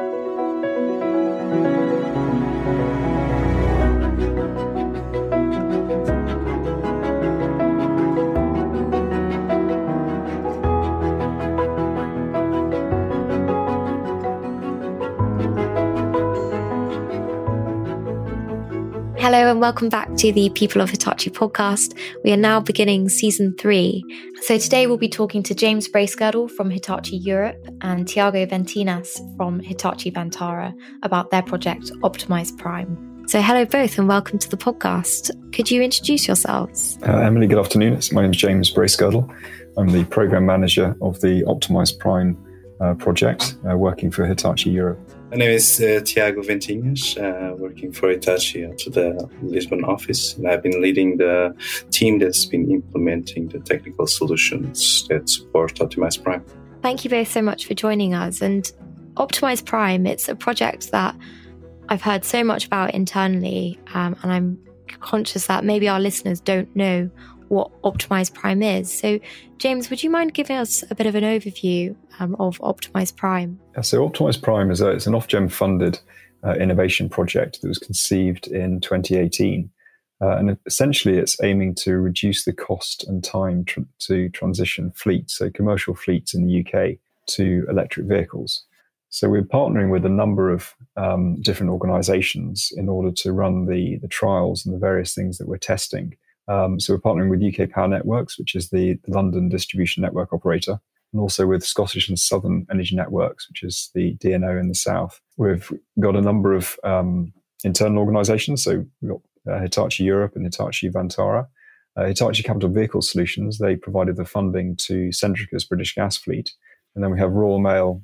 Hello and welcome back to the People of Hitachi podcast. We are now beginning season three. So today we'll be talking to James Bracegirdle from Hitachi Europe and Tiago Ventinhas from Hitachi Vantara about their project Optimize Prime. So hello both and welcome to the podcast. Could you introduce yourselves? Uh, Emily, good afternoon. My name is James Bracegirdle. I'm the program manager of the Optimize Prime uh, project, uh, working for Hitachi Europe. My name is uh, Tiago Ventinhas, uh, working for Hitachi at the Lisbon office, and I've been leading the team that's been implementing the technical solutions that support Optimize Prime. Thank you both so much for joining us. And Optimize Prime, it's a project that I've heard so much about internally, um, and I'm conscious that maybe our listeners don't know what Optimize Prime is. So, James, would you mind giving us a bit of an overview um, of Optimize Prime? So, Optimize Prime is a, it's an Ofgem funded uh, innovation project that was conceived in 2018. Uh, and essentially, it's aiming to reduce the cost and time tr- to transition fleets, so commercial fleets in the UK, to electric vehicles. So we're partnering with a number of um, different organisations in order to run the the trials and the various things that we're testing um, so we're partnering with UK Power Networks, which is the, London distribution network operator, and also with Scottish and Southern Energy Networks, which is the DNO in the south. We've got a number of um, internal organisations. So we've got uh, Hitachi Europe and Hitachi Vantara. Uh, Hitachi Capital Vehicle Solutions, they provided the funding to Centrica's British gas fleet. And then we have Royal Mail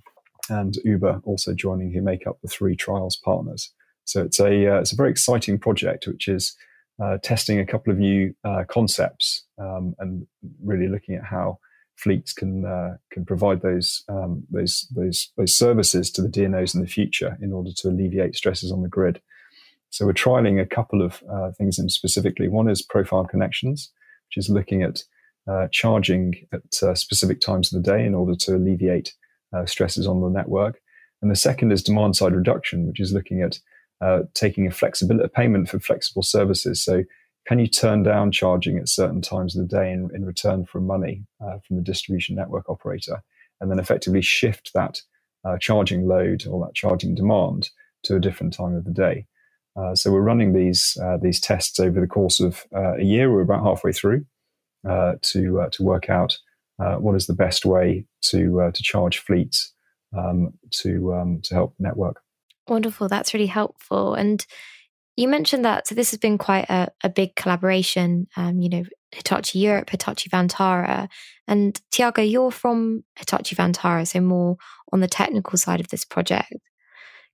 and Uber also joining, who make up the three trials partners. So it's a, uh, it's a very exciting project, which is uh, testing a couple of new uh, concepts um, and really looking at how fleets can uh, can provide those um, those those those services to the DNOs in the future in order to alleviate stresses on the grid. So we're trialing a couple of uh, things in specifically. One is profile connections, which is looking at uh, charging at specific times of the day in order to alleviate stresses on the network. And the second is demand side reduction, which is looking at uh, taking a flexibility payment for flexible services. So, can you turn down charging at certain times of the day in, in return for money uh, from the distribution network operator, and then effectively shift that uh, charging load or that charging demand to a different time of the day? Uh, so, we're running these uh, these tests over the course of a year. We're about halfway through to to work out what is the best way to to charge fleets um, to um, to help network. Wonderful. That's really helpful. And you mentioned that, so this has been quite a, a big collaboration, um, you know, Hitachi Europe, Hitachi Vantara. And Tiago, you're from Hitachi Vantara, so more on the technical side of this project.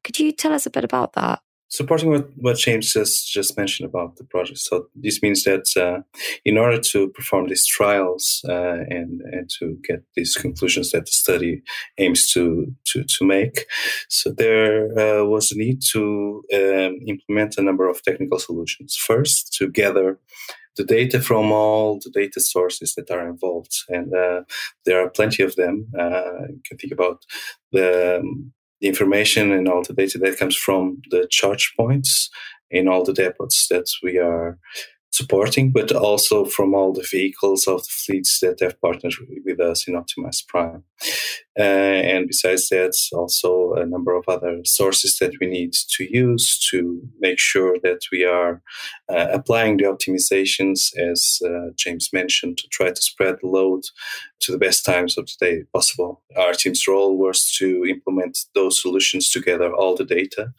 Could you tell us a bit about that? Supporting what, what James just, just mentioned about the project. So this means that uh, in order to perform these trials uh, and, and to get these conclusions that the study aims to, to, to make, so there uh, was a need to um, implement a number of technical solutions. First, to gather the data from all the data sources that are involved, and uh, there are plenty of them. Uh, you can think about the um, the information and all the data that comes from the charge points in all the depots that we are supporting, but also from all the vehicles of the fleets that have partnered with us in Optimize Prime. Uh, and besides that, also a number of other sources that we need to use to make sure that we are uh, applying the optimizations, as uh, James mentioned, to try to spread the load to the best times of the day possible. Our team's role was to implement those solutions together, all the data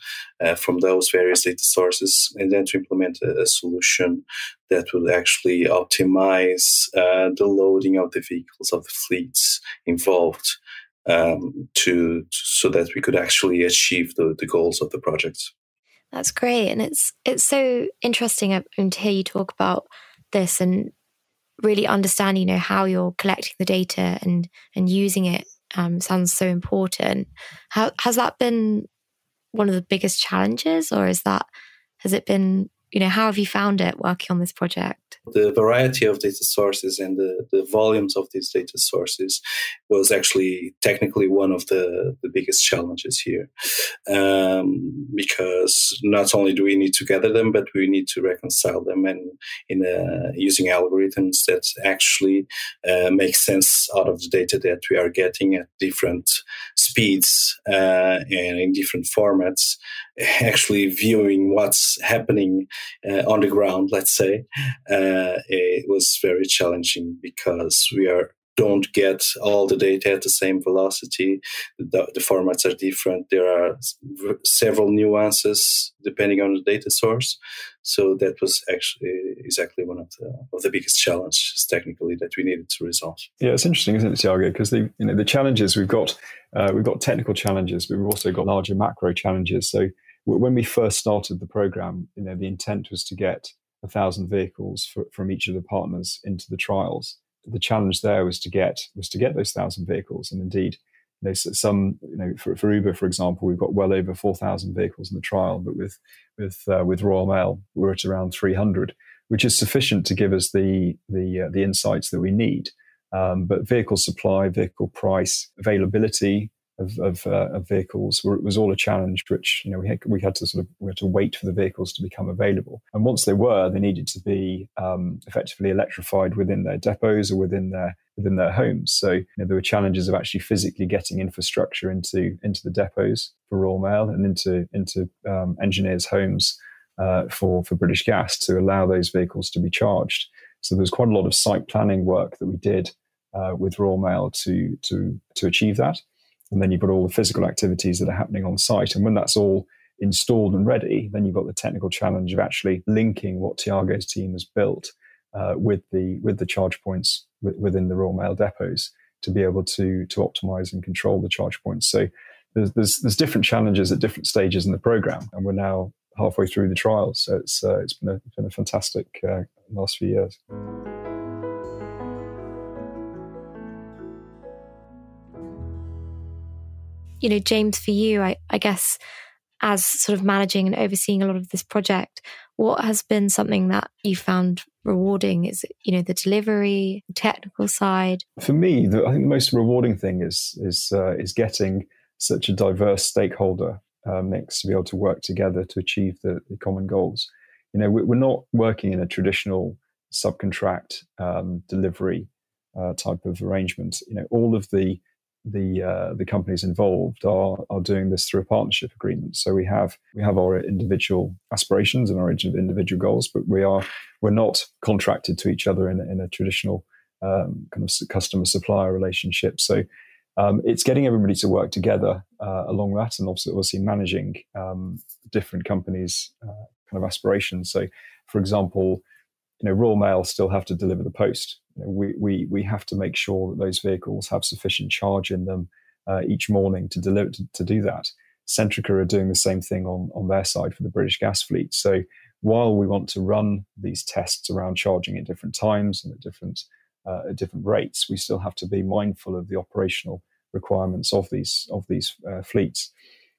uh, from those various data sources, and then to implement a, a solution that would actually optimize uh, the loading of the vehicles of the fleets involved um, to, so that we could actually achieve the, the goals of the project. That's great, and it's it's so interesting uh, to hear you talk about this and really understand, you know, how you're collecting the data and and using it. Um, sounds so important. How has that been one of the biggest challenges, or is that has it been you know, how have you found it working on this project? The variety of data sources and the, the volumes of these data sources was actually technically one of the, the biggest challenges here. Um, because not only do we need to gather them, but we need to reconcile them and in uh, using algorithms that actually uh, make sense out of the data that we are getting at different speeds uh, and in different formats actually viewing what's happening uh, on the ground, let's say, uh, it was very challenging because we are don't get all the data at the same velocity. The, the, formats are different. There are several nuances depending on the data source. So that was actually exactly one of the of the biggest challenges technically that we needed to resolve. Yeah, it's interesting, isn't it, Tiago? Because the you know the challenges we've got, uh, we've got technical challenges, but we've also got larger macro challenges. So when we first started the program, you know, the intent was to get a thousand vehicles for, from each of the partners into the trials. The challenge there was to get was to get those thousand vehicles, and indeed, you know, some you know for, for Uber, for example, we've got well over four thousand vehicles in the trial, but with with uh, with Royal Mail, we're at around three hundred, which is sufficient to give us the the uh, the insights that we need. Um, but vehicle supply, vehicle price, availability, of, of, uh, of vehicles it was all a challenge, which you know we had, we had to sort of we had to wait for the vehicles to become available. And once they were, they needed to be um, effectively electrified within their depots or within their within their homes. So you know, there were challenges of actually physically getting infrastructure into into the depots for Royal Mail and into into um, engineers' homes uh, for for British Gas to allow those vehicles to be charged. So there was quite a lot of site planning work that we did uh, with Royal Mail to to to achieve that. And then you've got all the physical activities that are happening on site. And when that's all installed and ready, then you've got the technical challenge of actually linking what Tiago's team has built uh, with the with the charge points w- within the Royal Mail depots to be able to to optimize and control the charge points. So there's there's, there's different challenges at different stages in the program, and we're now halfway through the trials. So it's uh, it's been a, been a fantastic uh, last few years. You know, James, for you, I, I guess, as sort of managing and overseeing a lot of this project, what has been something that you found rewarding? Is it, you know, the delivery, technical side? For me, the, I think the most rewarding thing is is uh, is getting such a diverse stakeholder uh, mix to be able to work together to achieve the, the common goals. You know, we're not working in a traditional subcontract um, delivery uh, type of arrangement. You know, all of the the uh, the companies involved are are doing this through a partnership agreement. So we have we have our individual aspirations and our individual goals, but we are we're not contracted to each other in, in a traditional um, kind of customer supplier relationship. So um, it's getting everybody to work together uh, along that, and also obviously managing um, different companies' uh, kind of aspirations. So, for example, you know, Royal Mail still have to deliver the post. We, we, we have to make sure that those vehicles have sufficient charge in them uh, each morning to deliver to, to, do that. Centrica are doing the same thing on, on their side for the British gas fleet. So while we want to run these tests around charging at different times and at different uh, at different rates, we still have to be mindful of the operational requirements of these of these uh, fleets.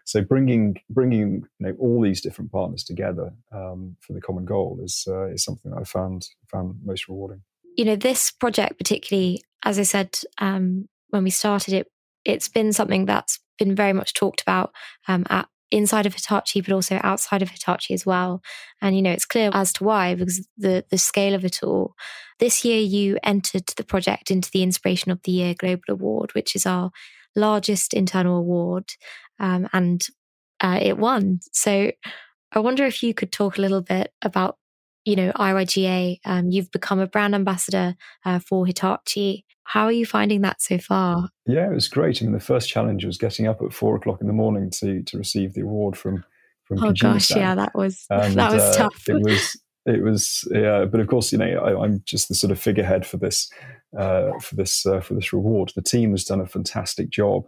So bringing bringing you know, all these different partners together um, for the common goal is uh, is something that I found found most rewarding. You know, this project particularly, as I said um, when we started it, it's been something that's been very much talked about um, at inside of Hitachi, but also outside of Hitachi as well. And you know, it's clear as to why because the the scale of it all. This year, you entered the project into the Inspiration of the Year Global Award, which is our largest internal award um, and uh, it won. So I wonder if you could talk a little bit about, you know, IYGA. Um, you've become a brand ambassador uh, for Hitachi. How are you finding that so far? Yeah, it was great. I mean, the first challenge was getting up at four o'clock in the morning to to receive the award from from. Oh gosh, yeah, that was and, that was uh, tough. It was it was yeah, but of course, you know, I, am just the sort of figurehead for this uh, for this uh, for this reward. The team has done a fantastic job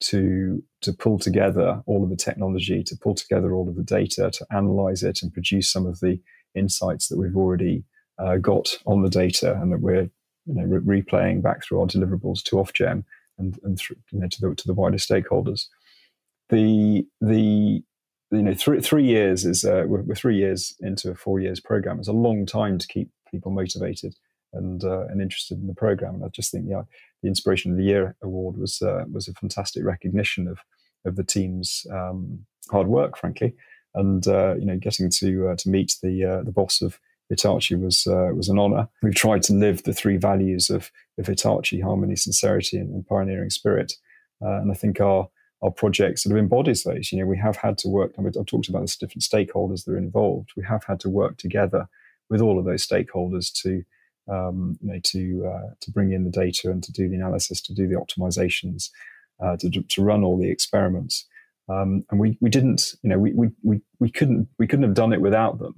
to to pull together all of the technology, to pull together all of the data, to analyze it and produce some of the insights that we've already uh, got on the data and that we're you know, re- replaying back through our deliverables to Ofgem and, and through, you know, to, the, to the wider stakeholders. The, the, you know, three three years is uh, we're, we're, three years into a four years program. It's a long time to keep people motivated and uh, and interested in the program. And I just think yeah, the Inspiration of the Year award was uh, was a fantastic recognition of of the team's um, hard work, frankly. And uh, you know, getting to uh, to meet the uh, the boss of Hitachi was was an honor. We've tried to live the three values of, of Hitachi: harmony, sincerity, and, and pioneering spirit. and I think our our project sort of embodies those. You know, we have had to work. I've talked about the different stakeholders that are involved. We have had to work together with all of those stakeholders to, um, you know, to uh, to bring in the data and to do the analysis, to do the optimizations, uh, to to run all the experiments. Um, and we we didn't, you know, we, we we we couldn't we couldn't have done it without them.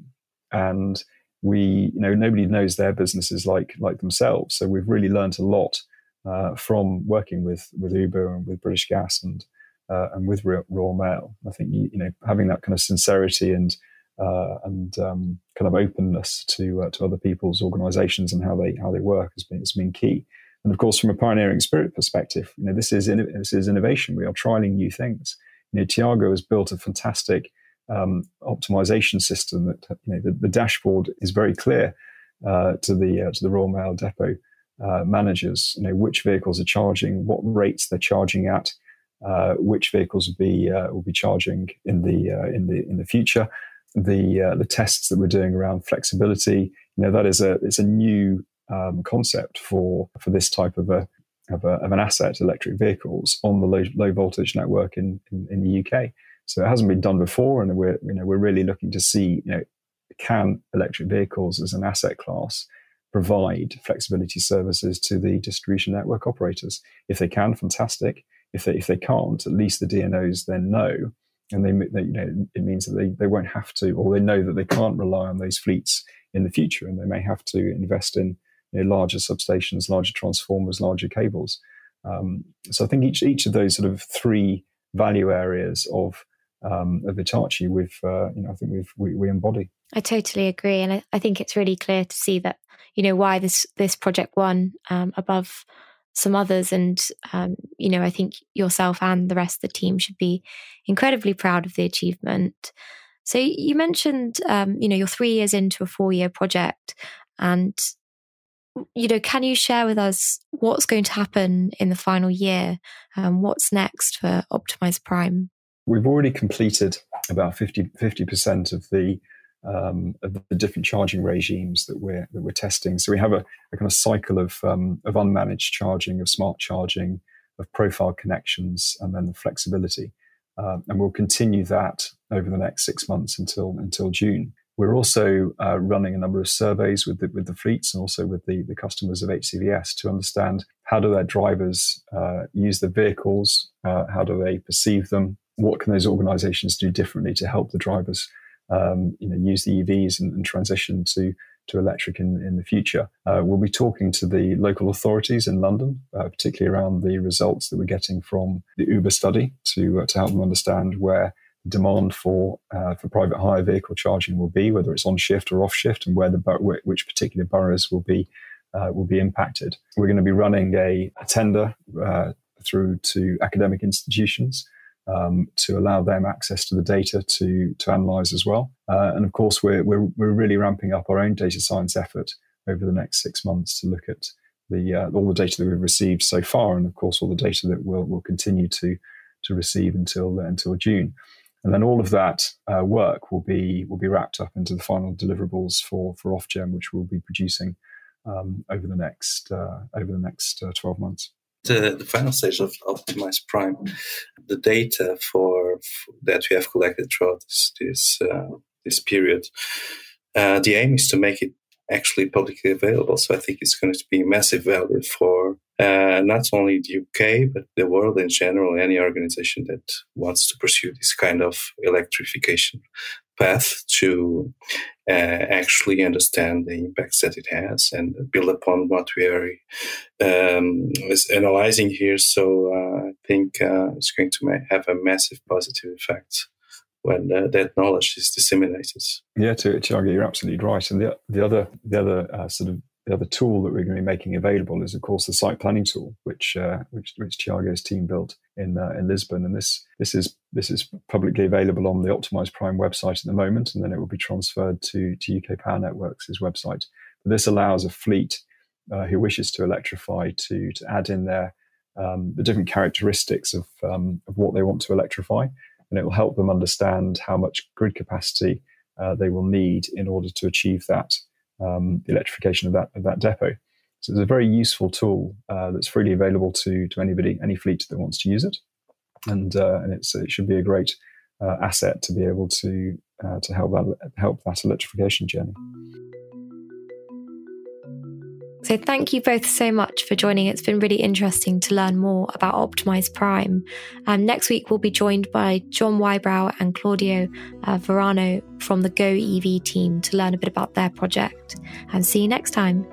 And we, you know, nobody knows their businesses like like themselves. So we've really learned a lot uh, from working with with Uber and with British Gas and uh, and with Royal Mail. I think you, you, know having that kind of sincerity and uh, and um, kind of openness to uh, to other people's organisations and how they how they work has been has been key. And of course, from a pioneering spirit perspective, you know this is this is innovation. We are trialing new things. You know, Tiago has built a fantastic um, optimization system that you know the, the dashboard is very clear uh, to the uh, to the Royal Mail depot uh, managers. You know which vehicles are charging, what rates they're charging at uh, which vehicles will be uh, will be charging in the uh, in the in the future. The the tests that we're doing around flexibility, you know, that is a it's a new um, concept for for this type of a of, a, of an asset, electric vehicles on the low, low voltage network in, in, in the UK. So it hasn't been done before, and we're you know we're really looking to see you know can electric vehicles as an asset class provide flexibility services to the distribution network operators. If they can, fantastic if they if they can't, at least the DNOs then know, and they, they, you know it means that they they won't have to, or they know that they can't rely on those fleets in the future, and they may have to invest in you know, larger substations, larger transformers, larger cables. Um, so I think each each of those sort of three value areas of um, of we've uh, you know I think we've we, we embody. I totally agree, and I, I, think it's really clear to see that you know why this this project won um, above some others. And, um, you know, I think yourself and the rest of the team should be incredibly proud of the achievement. So you mentioned, um, you know, you're three years into a four year project. And, you know, can you share with us what's going to happen in the final year? Um, what's next for Optimize Prime? We've already completed about 50, 50% of the um, of the different charging regimes that we're that we're testing. So we have a, a kind of cycle of um, of unmanaged charging, of smart charging, of profile connections, and then the flexibility. Uh, and we'll continue that over the next six months until until June. We're also uh, running a number of surveys with the, with the fleets and also with the, the customers of HCVS to understand how do their drivers uh, use the vehicles, uh, how do they perceive them, what can those organisations do differently to help the drivers um, you know, use the EVs and, and, transition to to electric in, in the future. Uh, we'll be talking to the local authorities in London, uh, particularly around the results that we're getting from the Uber study to uh, to help them understand where demand for uh, for private hire vehicle charging will be, whether it's on shift or off shift, and where the which particular boroughs will be uh, will be impacted. We're going to be running a, a tender uh, through to academic institutions um, to allow them access to the data to to analyze as well. Uh, and of course, we're, we're we're really ramping up our own data science effort over the next six months to look at the uh, all the data that we've received so far, and of course all the data that we'll we'll continue to to receive until until June. And then all of that uh, work will be will be wrapped up into the final deliverables for for Ofgem, which we'll be producing um, over the next uh, over the next uh, twelve months the, the final stage of Optimize Prime, the data for, for that we have collected throughout this this, uh, this period, uh, the aim is to make it actually publicly available. So I think it's going to be massive value for uh, not only the UK but the world in general. Any organization that wants to pursue this kind of electrification path to uh, actually understand the impacts that it has and build upon what we are um, analyzing here. So uh, I think uh, it's going to have a massive positive effect when uh, that knowledge is disseminated. Yeah, to, you're absolutely right. And the the other the other uh, sort of the other tool that we're going to be making available is, of course, the site planning tool, which uh, which, which Tiago's team built in uh, in Lisbon, and this this is this is publicly available on the Optimize Prime website at the moment, and then it will be transferred to to UK Power Networks' website. But this allows a fleet uh, who wishes to electrify to to add in their um, the different characteristics of um, of what they want to electrify, and it will help them understand how much grid capacity uh, they will need in order to achieve that um, the electrification of that of that depot. So it's a very useful tool uh, that's freely available to to anybody, any fleet that wants to use it, and uh, and it's it should be a great uh, asset to be able to uh, to help that help that electrification journey. So, thank you both so much for joining. It's been really interesting to learn more about Optimize Prime. Um, next week, we'll be joined by John Wybrow and Claudio uh, Verano from the Go EV team to learn a bit about their project. And see you next time.